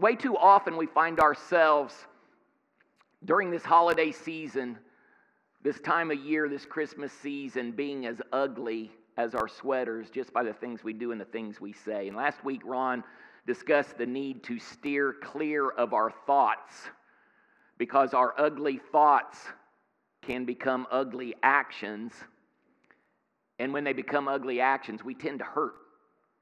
way too often we find ourselves during this holiday season, this time of year, this Christmas season, being as ugly as our sweaters just by the things we do and the things we say. And last week, Ron discussed the need to steer clear of our thoughts because our ugly thoughts can become ugly actions. And when they become ugly actions, we tend to hurt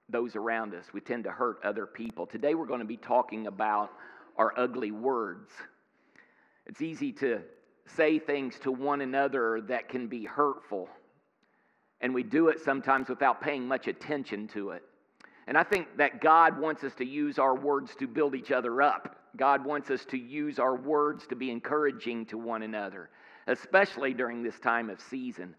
those around us. We tend to hurt other people. Today, we're going to be talking about our ugly words. It's easy to say things to one another that can be hurtful, and we do it sometimes without paying much attention to it. And I think that God wants us to use our words to build each other up. God wants us to use our words to be encouraging to one another, especially during this time of season.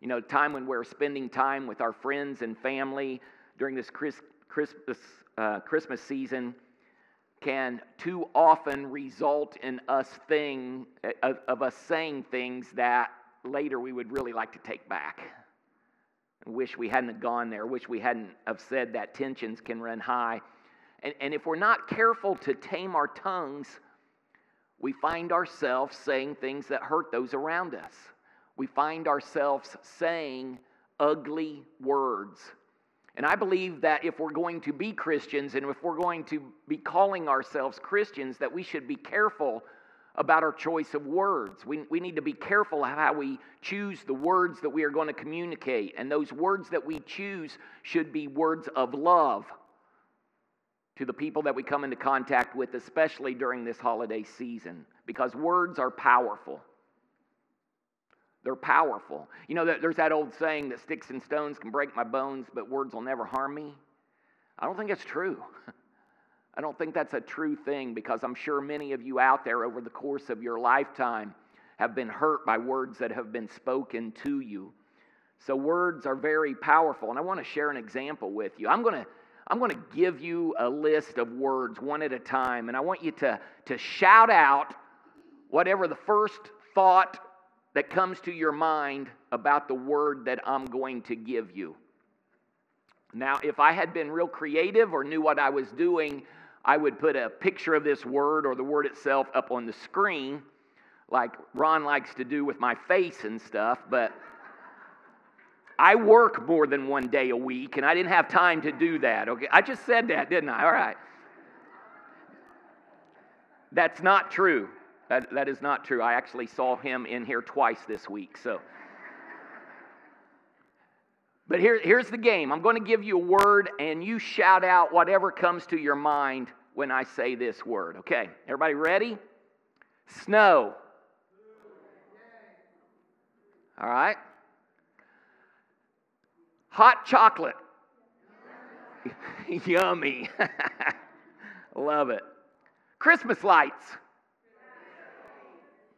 You know, time when we're spending time with our friends and family during this Christmas, uh, Christmas season can too often result in us thing of, of us saying things that later we would really like to take back wish we hadn't gone there, wish we hadn't have said that tensions can run high. And, and if we're not careful to tame our tongues, we find ourselves saying things that hurt those around us. We find ourselves saying ugly words. And I believe that if we're going to be Christians and if we're going to be calling ourselves Christians, that we should be careful about our choice of words. We, we need to be careful how we choose the words that we are going to communicate. And those words that we choose should be words of love to the people that we come into contact with, especially during this holiday season, because words are powerful. They're powerful. You know, there's that old saying that sticks and stones can break my bones, but words will never harm me. I don't think it's true. I don't think that's a true thing because I'm sure many of you out there over the course of your lifetime have been hurt by words that have been spoken to you. So, words are very powerful. And I want to share an example with you. I'm going to I'm going to give you a list of words one at a time, and I want you to, to shout out whatever the first thought that comes to your mind about the word that I'm going to give you. Now, if I had been real creative or knew what I was doing, I would put a picture of this word or the word itself up on the screen, like Ron likes to do with my face and stuff, but I work more than one day a week, and I didn't have time to do that. Okay, I just said that, didn't I? All right. That's not true. That, that is not true. I actually saw him in here twice this week, so. But here, here's the game. I'm going to give you a word, and you shout out whatever comes to your mind when I say this word. Okay, everybody ready? Snow. All right. Hot chocolate. Yummy. Love it. Christmas lights.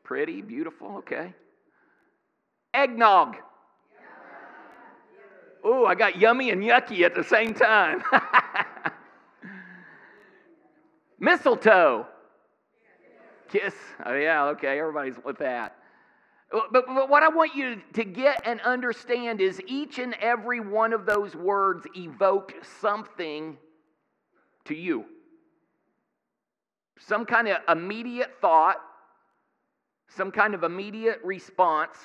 Pretty, beautiful, okay. Eggnog. Oh, I got yummy and yucky at the same time. Mistletoe. Kiss. Oh, yeah, okay, everybody's with that. But, but, what I want you to get and understand is each and every one of those words evoke something to you. Some kind of immediate thought, some kind of immediate response.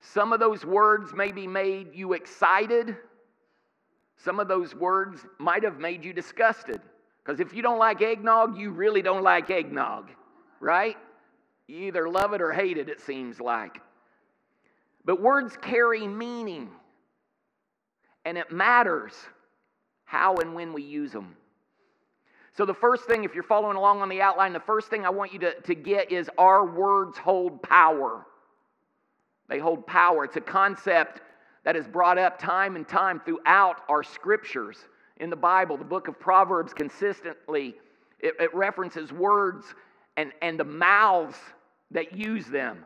Some of those words maybe made you excited. Some of those words might have made you disgusted. Because if you don't like eggnog, you really don't like eggnog, right? You either love it or hate it, it seems like. But words carry meaning, and it matters how and when we use them. So, the first thing, if you're following along on the outline, the first thing I want you to, to get is our words hold power. They hold power. It's a concept that is brought up time and time throughout our scriptures in the Bible, the book of Proverbs, consistently, it, it references words and, and the mouths that use them.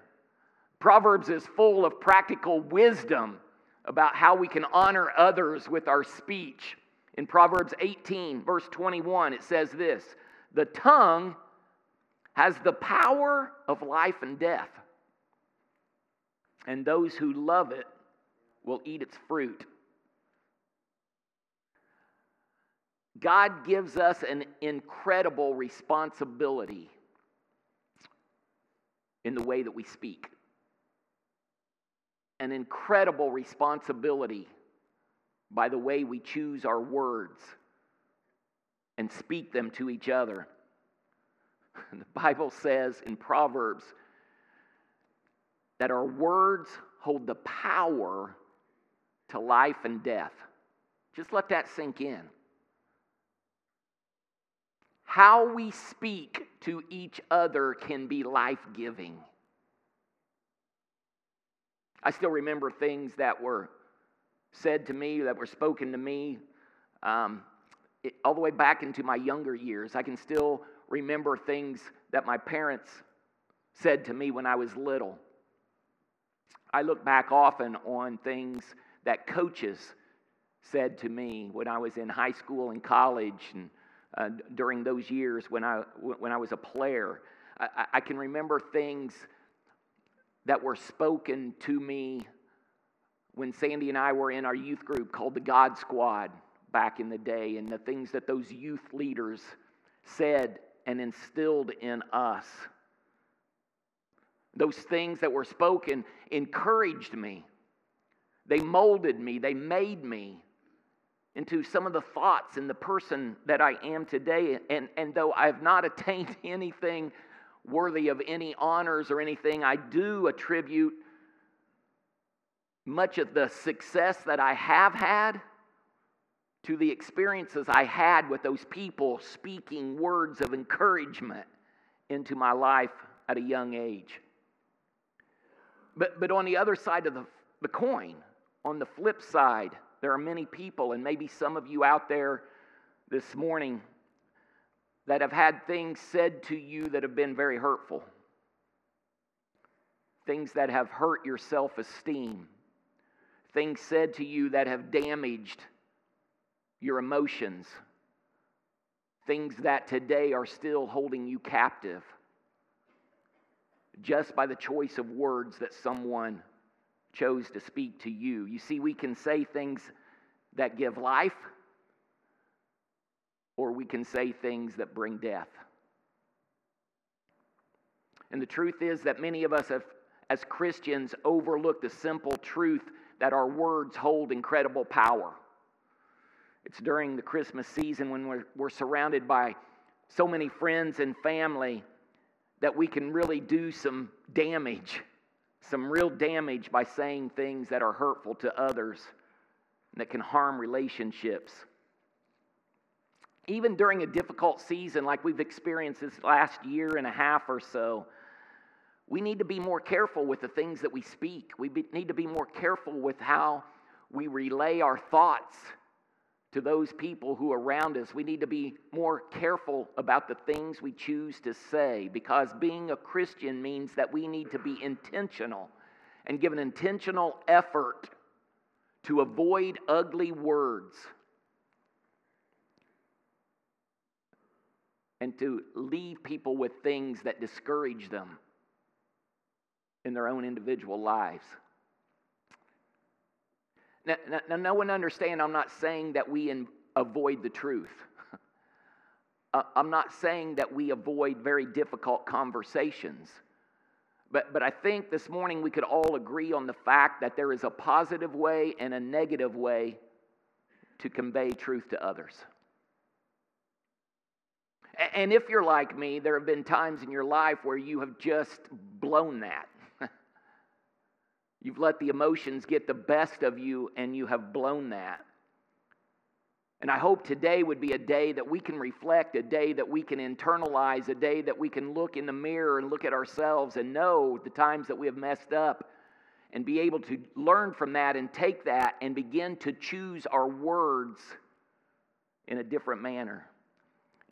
Proverbs is full of practical wisdom about how we can honor others with our speech. In Proverbs 18, verse 21, it says this The tongue has the power of life and death, and those who love it will eat its fruit. God gives us an incredible responsibility in the way that we speak. An incredible responsibility by the way we choose our words and speak them to each other. The Bible says in Proverbs that our words hold the power to life and death. Just let that sink in. How we speak to each other can be life giving. I still remember things that were said to me, that were spoken to me, um, it, all the way back into my younger years. I can still remember things that my parents said to me when I was little. I look back often on things that coaches said to me when I was in high school and college and uh, during those years when I, when I was a player. I, I can remember things that were spoken to me when Sandy and I were in our youth group called the God Squad back in the day, and the things that those youth leaders said and instilled in us. Those things that were spoken encouraged me. They molded me. They made me into some of the thoughts and the person that I am today. And, and though I have not attained anything worthy of any honors or anything, I do attribute much of the success that I have had to the experiences I had with those people speaking words of encouragement into my life at a young age. But, but on the other side of the, the coin, on the flip side, there are many people, and maybe some of you out there this morning, that have had things said to you that have been very hurtful, things that have hurt your self esteem, things said to you that have damaged your emotions, things that today are still holding you captive just by the choice of words that someone chose to speak to you. You see, we can say things that give life, or we can say things that bring death. And the truth is that many of us have, as Christians, overlook the simple truth that our words hold incredible power. It's during the Christmas season when we're, we're surrounded by so many friends and family that we can really do some damage some real damage by saying things that are hurtful to others that can harm relationships. Even during a difficult season like we've experienced this last year and a half or so, we need to be more careful with the things that we speak. We be, need to be more careful with how we relay our thoughts to those people who are around us. We need to be more careful about the things we choose to say because being a Christian means that we need to be intentional and give an intentional effort to avoid ugly words and to leave people with things that discourage them in their own individual lives. Now, now, no one understand, I'm not saying that we in, avoid the truth. uh, I'm not saying that we avoid very difficult conversations. But, but I think this morning we could all agree on the fact that there is a positive way and a negative way to convey truth to others. And if you're like me, there have been times in your life where you have just blown that. You've let the emotions get the best of you and you have blown that. And I hope today would be a day that we can reflect, a day that we can internalize, a day that we can look in the mirror and look at ourselves and know the times that we have messed up and be able to learn from that and take that and begin to choose our words in a different manner.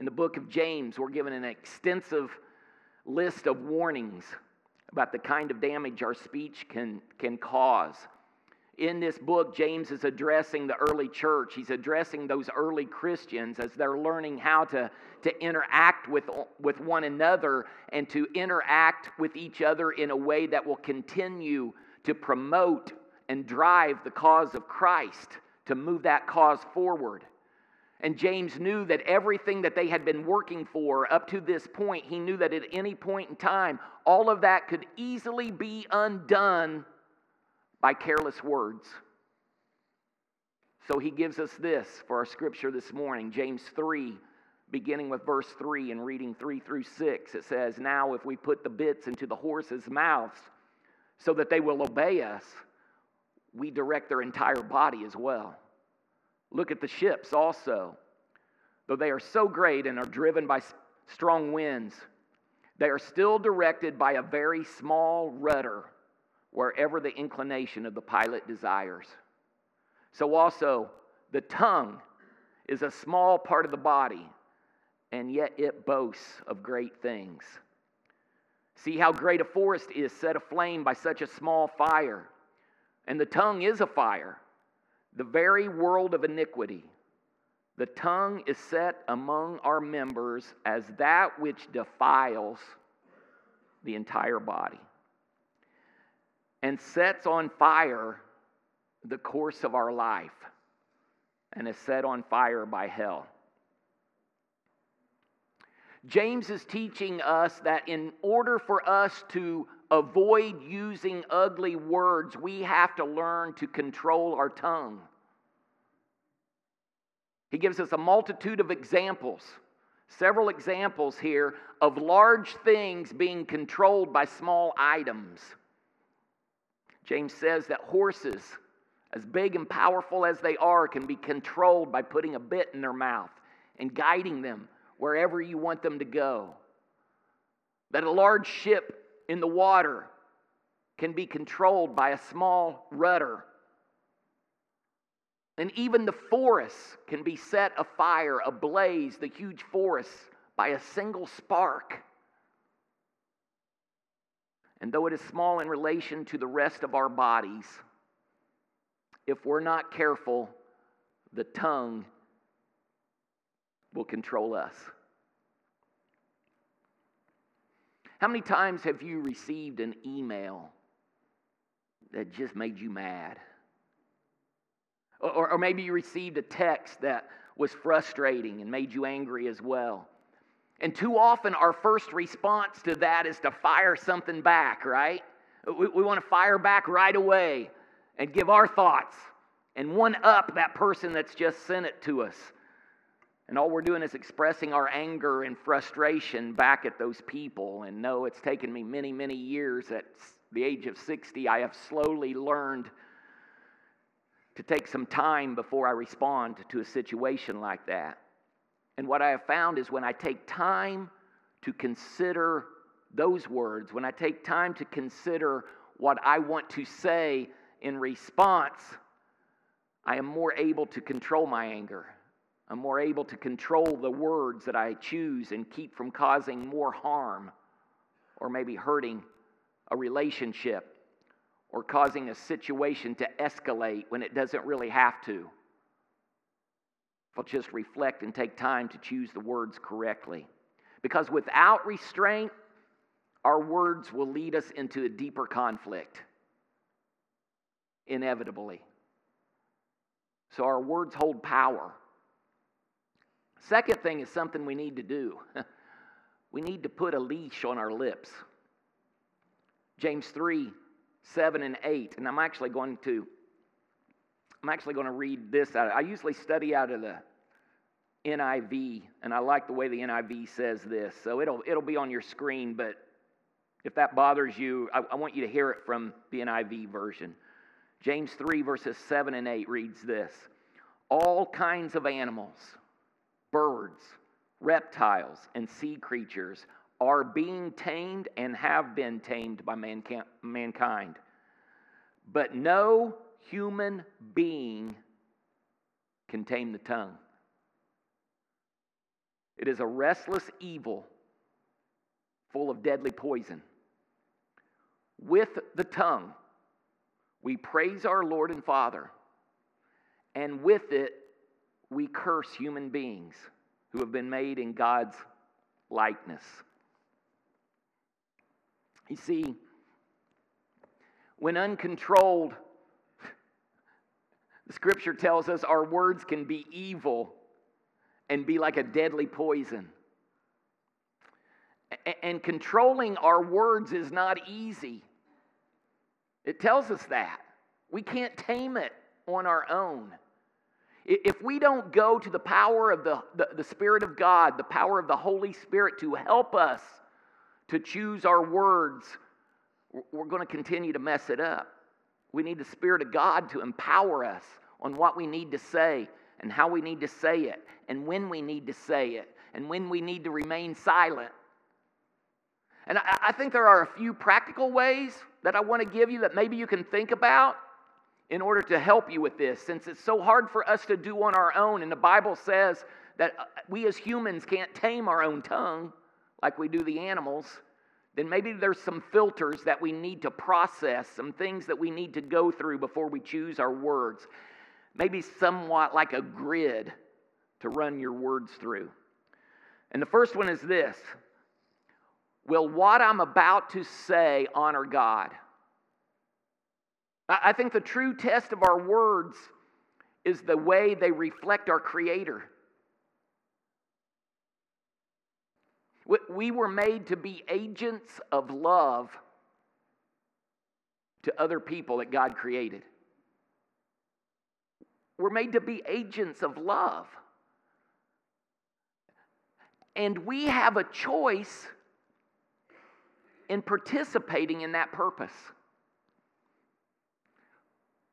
In the book of James, we're given an extensive list of warnings about the kind of damage our speech can, can cause. In this book, James is addressing the early church. He's addressing those early Christians as they're learning how to, to interact with, with one another and to interact with each other in a way that will continue to promote and drive the cause of Christ, to move that cause forward. And James knew that everything that they had been working for up to this point, he knew that at any point in time, all of that could easily be undone by careless words. So he gives us this for our scripture this morning James 3, beginning with verse 3 and reading 3 through 6. It says, Now if we put the bits into the horses' mouths so that they will obey us, we direct their entire body as well. Look at the ships also. Though they are so great and are driven by strong winds, they are still directed by a very small rudder wherever the inclination of the pilot desires. So, also, the tongue is a small part of the body, and yet it boasts of great things. See how great a forest is set aflame by such a small fire. And the tongue is a fire the very world of iniquity. The tongue is set among our members as that which defiles the entire body and sets on fire the course of our life and is set on fire by hell. James is teaching us that in order for us to avoid using ugly words, we have to learn to control our tongue. He gives us a multitude of examples, several examples here of large things being controlled by small items. James says that horses, as big and powerful as they are, can be controlled by putting a bit in their mouth and guiding them wherever you want them to go. That a large ship in the water can be controlled by a small rudder. And even the forests can be set afire, ablaze, the huge forests, by a single spark. And though it is small in relation to the rest of our bodies, if we're not careful, the tongue will control us. How many times have you received an email that just made you mad? Or, or, maybe you received a text that was frustrating and made you angry as well. And too often, our first response to that is to fire something back, right? We, we want to fire back right away and give our thoughts and one up that person that's just sent it to us. And all we're doing is expressing our anger and frustration back at those people. And no, it's taken me many, many years. At the age of 60, I have slowly learned to take some time before I respond to a situation like that. And what I have found is when I take time to consider those words, when I take time to consider what I want to say in response, I am more able to control my anger I'm more able to control the words that I choose and keep from causing more harm or maybe hurting a relationship or causing a situation to escalate when it doesn't really have to. If I'll just reflect and take time to choose the words correctly. Because without restraint, our words will lead us into a deeper conflict, inevitably. So our words hold power. Second thing is something we need to do. we need to put a leash on our lips. James 3, 7 and 8. And I'm actually going to I'm actually going to read this out. I usually study out of the NIV, and I like the way the NIV says this. So it'll it'll be on your screen, but if that bothers you, I, I want you to hear it from the NIV version. James 3, verses 7 and 8 reads this All kinds of animals birds, reptiles, and sea creatures are being tamed and have been tamed by mankind. But no human being can tame the tongue. It is a restless evil full of deadly poison. With the tongue, we praise our Lord and Father, and with it, we curse human beings who have been made in God's likeness. You see, when uncontrolled, the scripture tells us our words can be evil and be like a deadly poison. And controlling our words is not easy. It tells us that. We can't tame it on our own. If we don't go to the power of the, the, the, Spirit of God, the power of the Holy Spirit to help us to choose our words, we're going to continue to mess it up. We need the Spirit of God to empower us on what we need to say and how we need to say it and when we need to say it and when we need to remain silent. And I, I think there are a few practical ways that I want to give you that maybe you can think about in order to help you with this, since it's so hard for us to do on our own. And the Bible says that uh, we as humans can't tame our own tongue like we do the animals. Then maybe there's some filters that we need to process, some things that we need to go through before we choose our words. Maybe somewhat like a grid to run your words through. And the first one is this Will what I'm about to say honor God? I think the true test of our words is the way they reflect our Creator. We were made to be agents of love to other people that God created. We're made to be agents of love. And we have a choice in participating in that purpose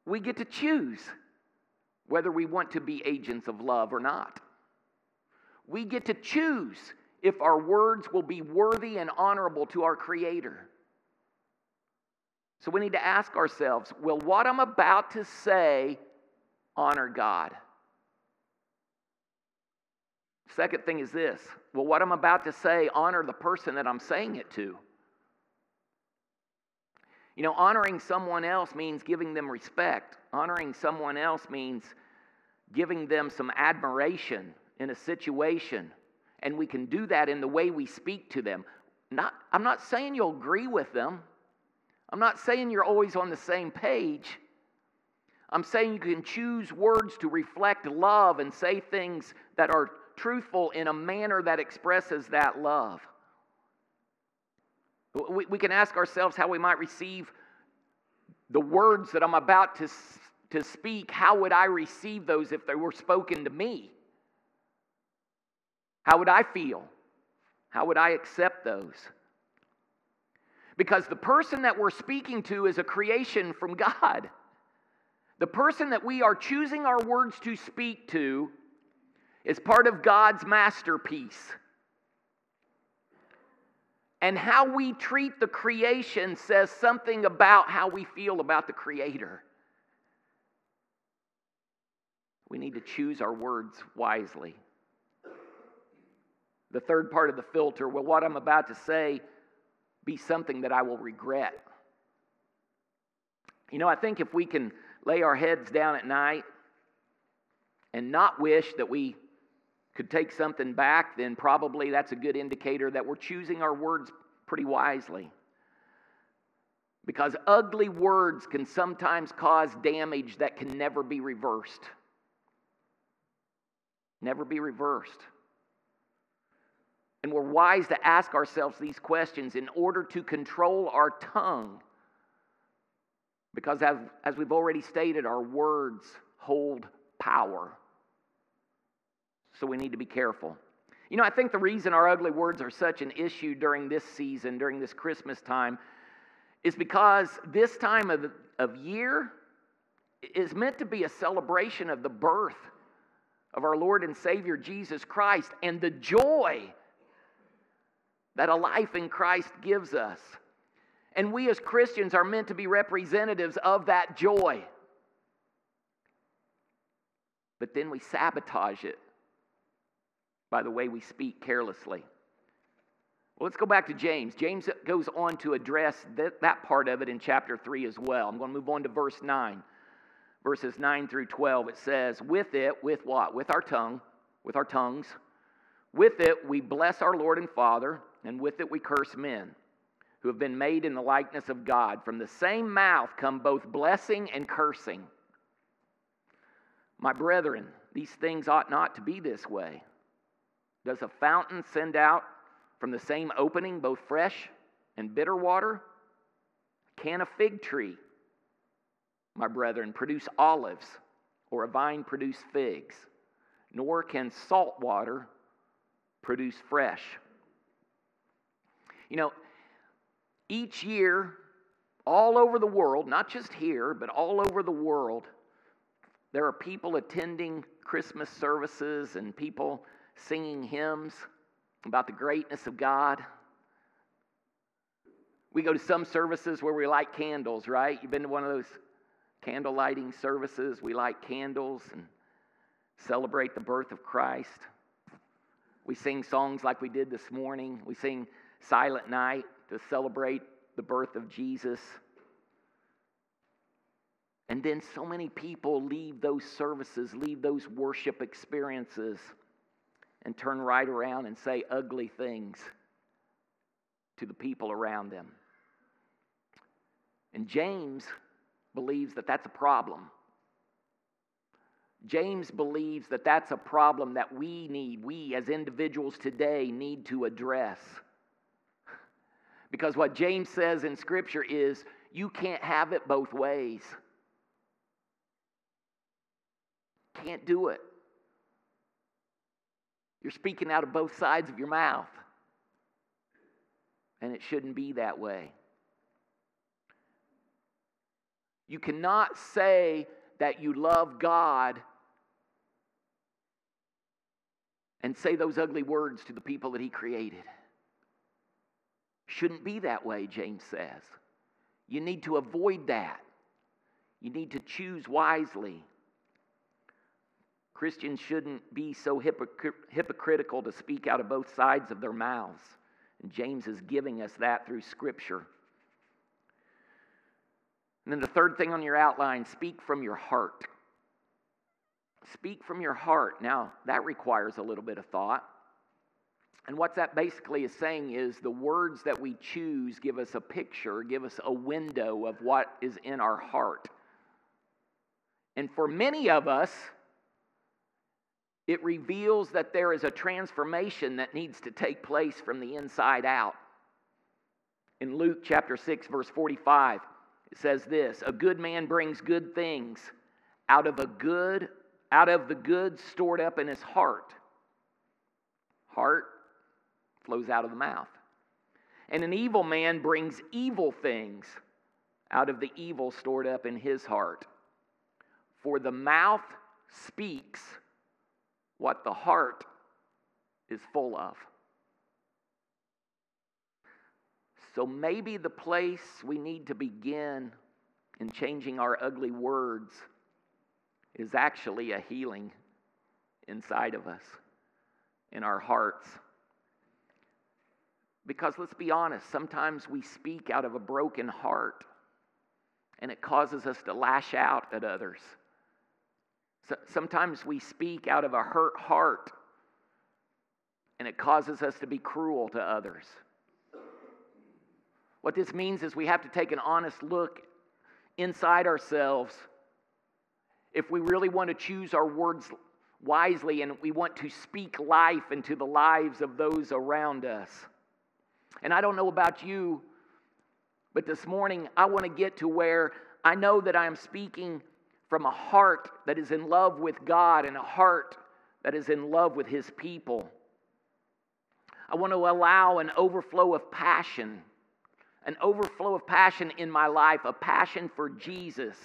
we get to choose whether we want to be agents of love or not. We get to choose if our words will be worthy and honorable to our Creator. So we need to ask ourselves will what I'm about to say honor God? Second thing is this will what I'm about to say honor the person that I'm saying it to? You know, honoring someone else means giving them respect. Honoring someone else means giving them some admiration in a situation. And we can do that in the way we speak to them. Not, I'm not saying you'll agree with them. I'm not saying you're always on the same page. I'm saying you can choose words to reflect love and say things that are truthful in a manner that expresses that love. We, we can ask ourselves how we might receive the words that I'm about to, to speak. How would I receive those if they were spoken to me? How would I feel? How would I accept those? Because the person that we're speaking to is a creation from God. The person that we are choosing our words to speak to is part of God's masterpiece. And how we treat the creation says something about how we feel about the Creator. We need to choose our words wisely. The third part of the filter will what I'm about to say be something that I will regret? You know, I think if we can lay our heads down at night and not wish that we could take something back, then probably that's a good indicator that we're choosing our words pretty wisely. Because ugly words can sometimes cause damage that can never be reversed. Never be reversed. And we're wise to ask ourselves these questions in order to control our tongue. Because, as, as we've already stated, our words hold power. So we need to be careful. You know, I think the reason our ugly words are such an issue during this season, during this Christmas time, is because this time of, of year is meant to be a celebration of the birth of our Lord and Savior Jesus Christ and the joy that a life in Christ gives us. And we as Christians are meant to be representatives of that joy. But then we sabotage it by the way we speak carelessly. Well, let's go back to James. James goes on to address that, that part of it in chapter 3 as well. I'm going to move on to verse 9. Verses 9 through 12, it says, With it, with what? With our tongue, with our tongues. With it we bless our Lord and Father, and with it we curse men who have been made in the likeness of God. From the same mouth come both blessing and cursing. My brethren, these things ought not to be this way. Does a fountain send out from the same opening both fresh and bitter water? Can a fig tree, my brethren, produce olives, or a vine produce figs? Nor can salt water produce fresh. You know, each year, all over the world, not just here, but all over the world, there are people attending Christmas services and people singing hymns about the greatness of God. We go to some services where we light candles, right? You've been to one of those candle lighting services. We light candles and celebrate the birth of Christ. We sing songs like we did this morning. We sing Silent Night to celebrate the birth of Jesus. And then so many people leave those services, leave those worship experiences, and turn right around and say ugly things to the people around them. And James believes that that's a problem. James believes that that's a problem that we need, we as individuals today need to address. Because what James says in Scripture is you can't have it both ways. Can't do it. You're speaking out of both sides of your mouth. And it shouldn't be that way. You cannot say that you love God and say those ugly words to the people that He created. Shouldn't be that way, James says. You need to avoid that. You need to choose wisely. Christians shouldn't be so hypocr- hypocritical to speak out of both sides of their mouths. And James is giving us that through Scripture. And then the third thing on your outline speak from your heart. Speak from your heart. Now, that requires a little bit of thought. And what that basically is saying is the words that we choose give us a picture, give us a window of what is in our heart. And for many of us, it reveals that there is a transformation that needs to take place from the inside out. In Luke chapter 6, verse 45, it says this A good man brings good things out of a good, out of the good stored up in his heart. Heart flows out of the mouth. And an evil man brings evil things out of the evil stored up in his heart. For the mouth speaks what the heart is full of. So maybe the place we need to begin in changing our ugly words is actually a healing inside of us, in our hearts. Because let's be honest, sometimes we speak out of a broken heart and it causes us to lash out at others. So sometimes we speak out of a hurt heart and it causes us to be cruel to others. What this means is we have to take an honest look inside ourselves if we really want to choose our words wisely and we want to speak life into the lives of those around us. And I don't know about you, but this morning I want to get to where I know that I am speaking from a heart that is in love with God and a heart that is in love with His people. I want to allow an overflow of passion, an overflow of passion in my life, a passion for Jesus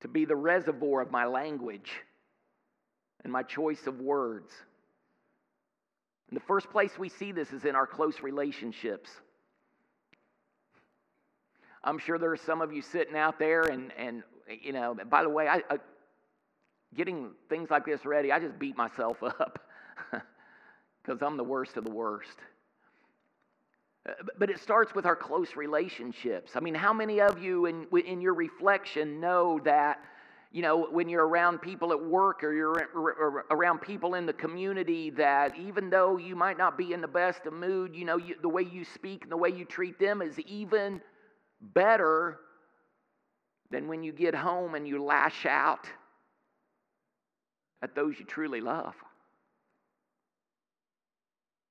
to be the reservoir of my language and my choice of words. And the first place we see this is in our close relationships. I'm sure there are some of you sitting out there, and, and you know, by the way, I, I getting things like this ready, I just beat myself up because I'm the worst of the worst. Uh, but it starts with our close relationships. I mean, how many of you in, in your reflection know that, you know, when you're around people at work or you're around people in the community, that even though you might not be in the best of mood, you know, you, the way you speak and the way you treat them is even better than when you get home and you lash out at those you truly love.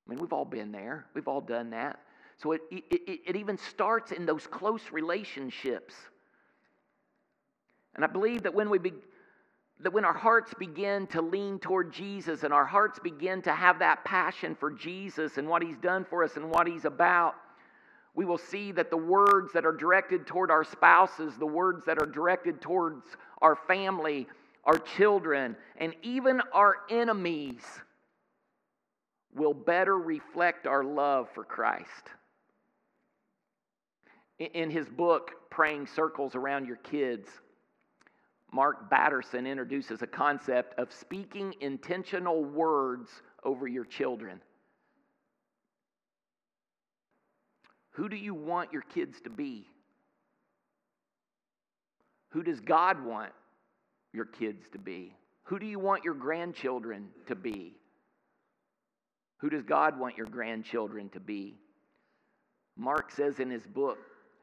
I mean, we've all been there, we've all done that. So it, it, it even starts in those close relationships. And I believe that when we be, that when our hearts begin to lean toward Jesus and our hearts begin to have that passion for Jesus and what he's done for us and what he's about, we will see that the words that are directed toward our spouses, the words that are directed towards our family, our children, and even our enemies will better reflect our love for Christ. In his book, Praying Circles Around Your Kids, Mark Batterson introduces a concept of speaking intentional words over your children. Who do you want your kids to be? Who does God want your kids to be? Who do you want your grandchildren to be? Who does God want your grandchildren to be? Mark says in his book,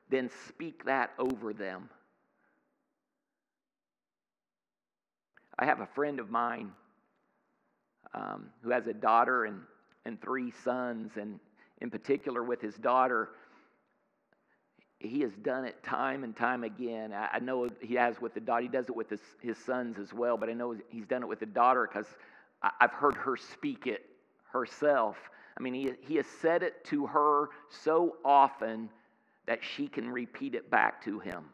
then speak that over them. I have a friend of mine um, who has a daughter and, and three sons, and in particular with his daughter, he has done it time and time again. I, know he has with the daughter, he does it with his, his sons as well, but I know he's done it with the daughter because I've heard her speak it herself. I mean, he, he has said it to her so often that she can repeat it back to him.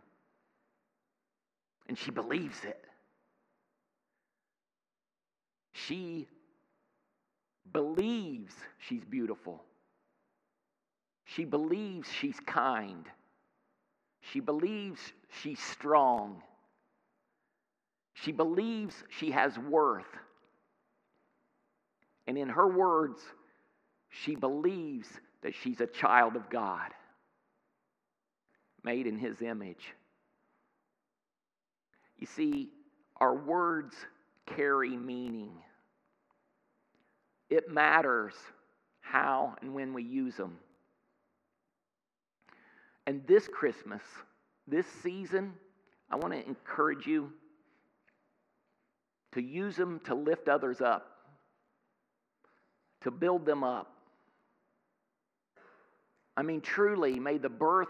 And she believes it. She believes she's beautiful. She believes she's kind. She believes she's strong. She believes she has worth. And in her words, she believes that she's a child of God, made in His image. You see, our words carry meaning. It matters how and when we use them. And this Christmas, this season, I want to encourage you to use them to lift others up, to build them up. I mean, truly, may the birth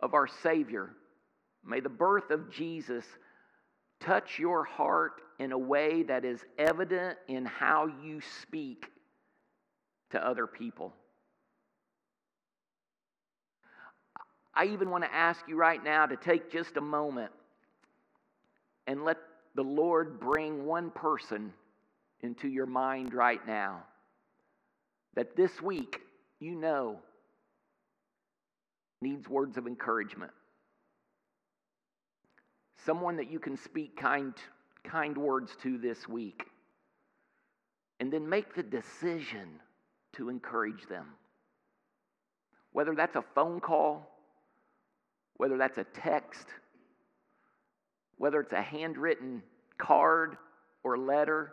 of our Savior, may the birth of Jesus touch your heart in a way that is evident in how you speak to other people. I even want to ask you right now to take just a moment and let the Lord bring one person into your mind right now that this week you know needs words of encouragement. Someone that you can speak kind, kind words to this week. And then make the decision to encourage them. Whether that's a phone call, whether that's a text, whether it's a handwritten card or letter,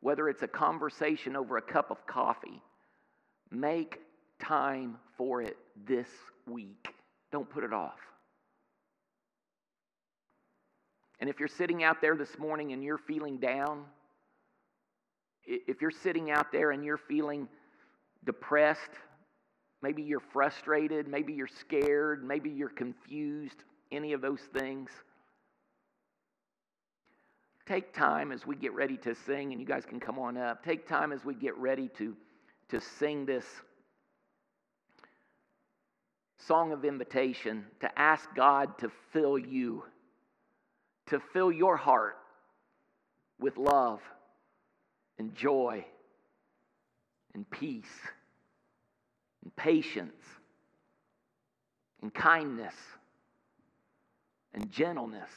whether it's a conversation over a cup of coffee, make time for it this week. Don't put it off. And if you're sitting out there this morning and you're feeling down, if you're sitting out there and you're feeling depressed, Maybe you're frustrated. Maybe you're scared. Maybe you're confused. Any of those things. Take time as we get ready to sing, and you guys can come on up. Take time as we get ready to, to sing this song of invitation to ask God to fill you, to fill your heart with love and joy and peace and patience and kindness and gentleness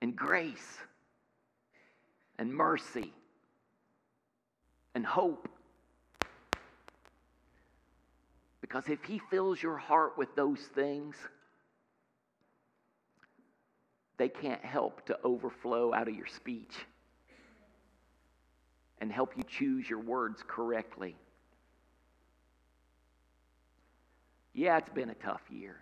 and grace and mercy and hope. Because if He fills your heart with those things, they can't help to overflow out of your speech and help you choose your words correctly. Yeah, it's been a tough year.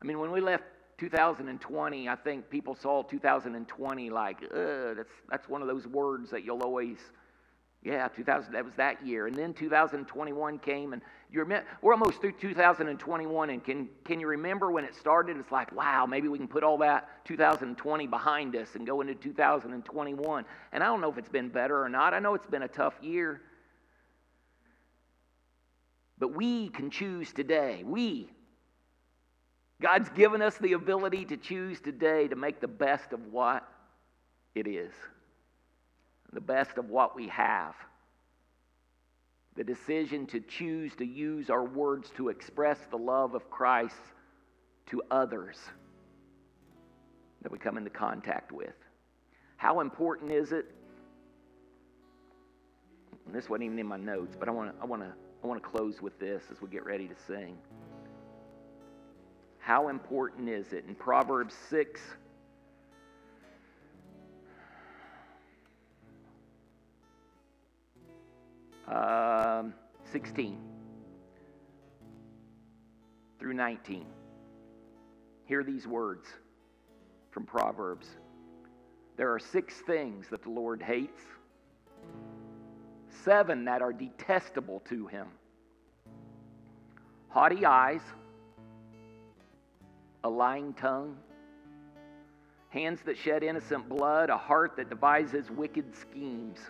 I mean, when we left 2020, I think people saw 2020 like, that's, that's one of those words that you'll always Yeah, 2000, that was that year. And then 2021 came, and you remember, we're almost through 2021, and can, can you remember when it started? It's like, wow, maybe we can put all that 2020 behind us and go into 2021. And I don't know if it's been better or not. I know it's been a tough year. But we can choose today. We. God's given us the ability to choose today to make the best of what it is the best of what we have. The decision to choose to use our words to express the love of Christ to others that we come into contact with. How important is it? And this wasn't even in my notes, but I want to I want to I want to close with this as we get ready to sing. How important is it in Proverbs 6 um, 16 through 19. Hear these words from Proverbs. There are six things that the Lord hates, seven that are detestable to him haughty eyes, a lying tongue, hands that shed innocent blood, a heart that devises wicked schemes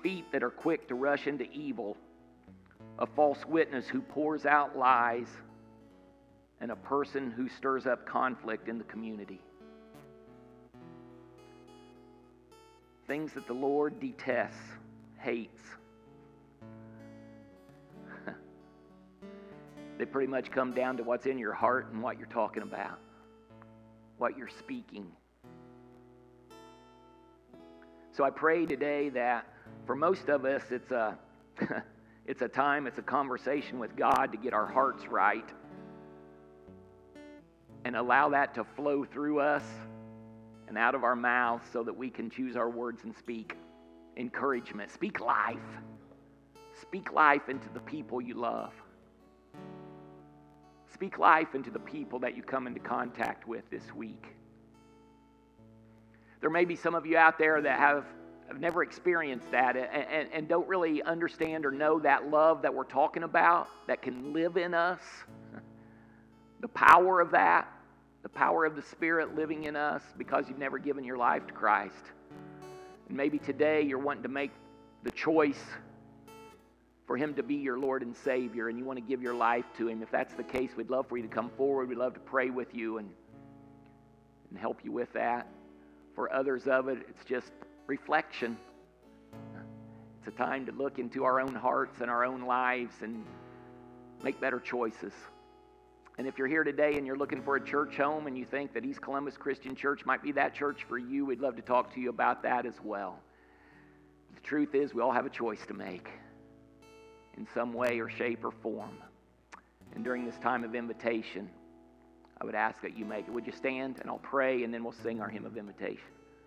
feet that are quick to rush into evil, a false witness who pours out lies, and a person who stirs up conflict in the community. Things that the Lord detests, hates. they pretty much come down to what's in your heart and what you're talking about, what you're speaking. So I pray today that for most of us, it's a, it's a time, it's a conversation with God to get our hearts right and allow that to flow through us and out of our mouths so that we can choose our words and speak encouragement. Speak life. Speak life into the people you love. Speak life into the people that you come into contact with this week. There may be some of you out there that have have never experienced that and, and, and, don't really understand or know that love that we're talking about that can live in us, the power of that, the power of the Spirit living in us because you've never given your life to Christ. And maybe today you're wanting to make the choice for Him to be your Lord and Savior and you want to give your life to Him. If that's the case, we'd love for you to come forward. We'd love to pray with you and, and help you with that. For others of it, it's just reflection. It's a time to look into our own hearts and our own lives and make better choices. And if you're here today and you're looking for a church home and you think that East Columbus Christian Church might be that church for you, we'd love to talk to you about that as well. The truth is, we all have a choice to make in some way or shape or form. And during this time of invitation, I would ask that you make it. Would you stand and I'll pray and then we'll sing our hymn of invitation.